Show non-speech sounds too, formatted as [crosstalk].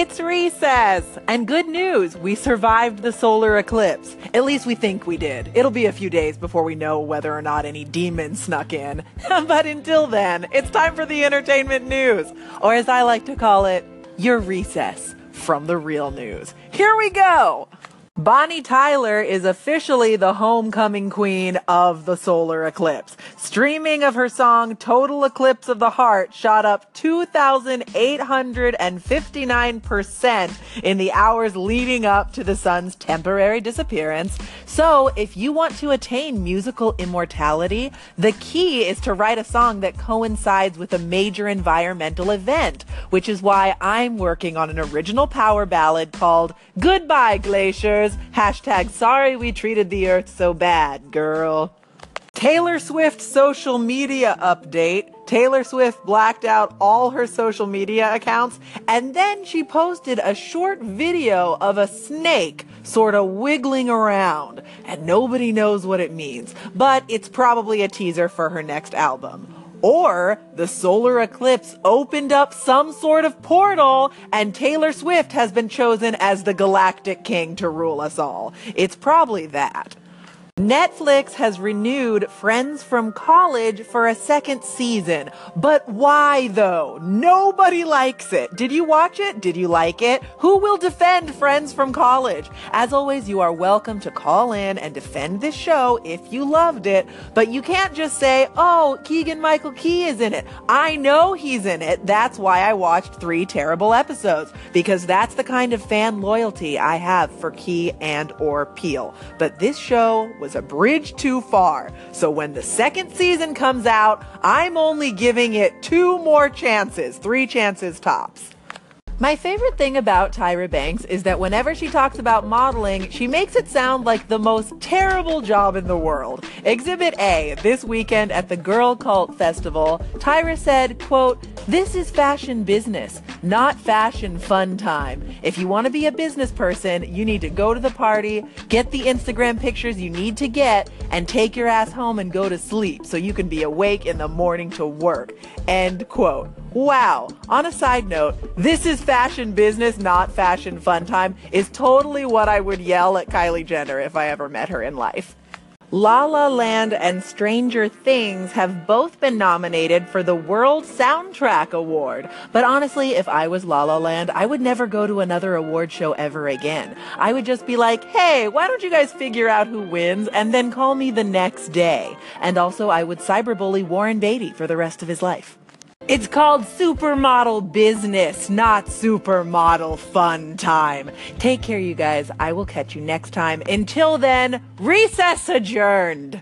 It's recess! And good news, we survived the solar eclipse. At least we think we did. It'll be a few days before we know whether or not any demons snuck in. [laughs] but until then, it's time for the entertainment news, or as I like to call it, your recess from the real news. Here we go! Bonnie Tyler is officially the homecoming queen of the solar eclipse. Streaming of her song Total Eclipse of the Heart shot up 2,859% in the hours leading up to the sun's temporary disappearance. So, if you want to attain musical immortality, the key is to write a song that coincides with a major environmental event, which is why I'm working on an original power ballad called Goodbye Glaciers Hashtag sorry we treated the earth so bad, girl. Taylor Swift social media update. Taylor Swift blacked out all her social media accounts and then she posted a short video of a snake sort of wiggling around and nobody knows what it means, but it's probably a teaser for her next album. Or the solar eclipse opened up some sort of portal and Taylor Swift has been chosen as the galactic king to rule us all. It's probably that. Netflix has renewed Friends from College for a second season. But why though? Nobody likes it. Did you watch it? Did you like it? Who will defend Friends from College? As always, you are welcome to call in and defend this show if you loved it. But you can't just say, oh, Keegan Michael Key is in it. I know he's in it. That's why I watched three terrible episodes. Because that's the kind of fan loyalty I have for Key and or Peele. But this show was was a bridge too far. So when the second season comes out, I'm only giving it two more chances, three chances tops. My favorite thing about Tyra Banks is that whenever she talks about modeling, she makes it sound like the most terrible job in the world. Exhibit A, this weekend at the Girl Cult Festival, Tyra said, quote, this is fashion business, not fashion fun time. If you want to be a business person, you need to go to the party, get the Instagram pictures you need to get, and take your ass home and go to sleep so you can be awake in the morning to work. End quote. Wow. On a side note, this is fashion business, not fashion fun time, is totally what I would yell at Kylie Jenner if I ever met her in life. La La Land and Stranger Things have both been nominated for the World Soundtrack Award. But honestly, if I was La La Land, I would never go to another award show ever again. I would just be like, hey, why don't you guys figure out who wins and then call me the next day? And also, I would cyberbully Warren Beatty for the rest of his life. It's called Supermodel Business, not Supermodel Fun Time. Take care, you guys. I will catch you next time. Until then, recess adjourned.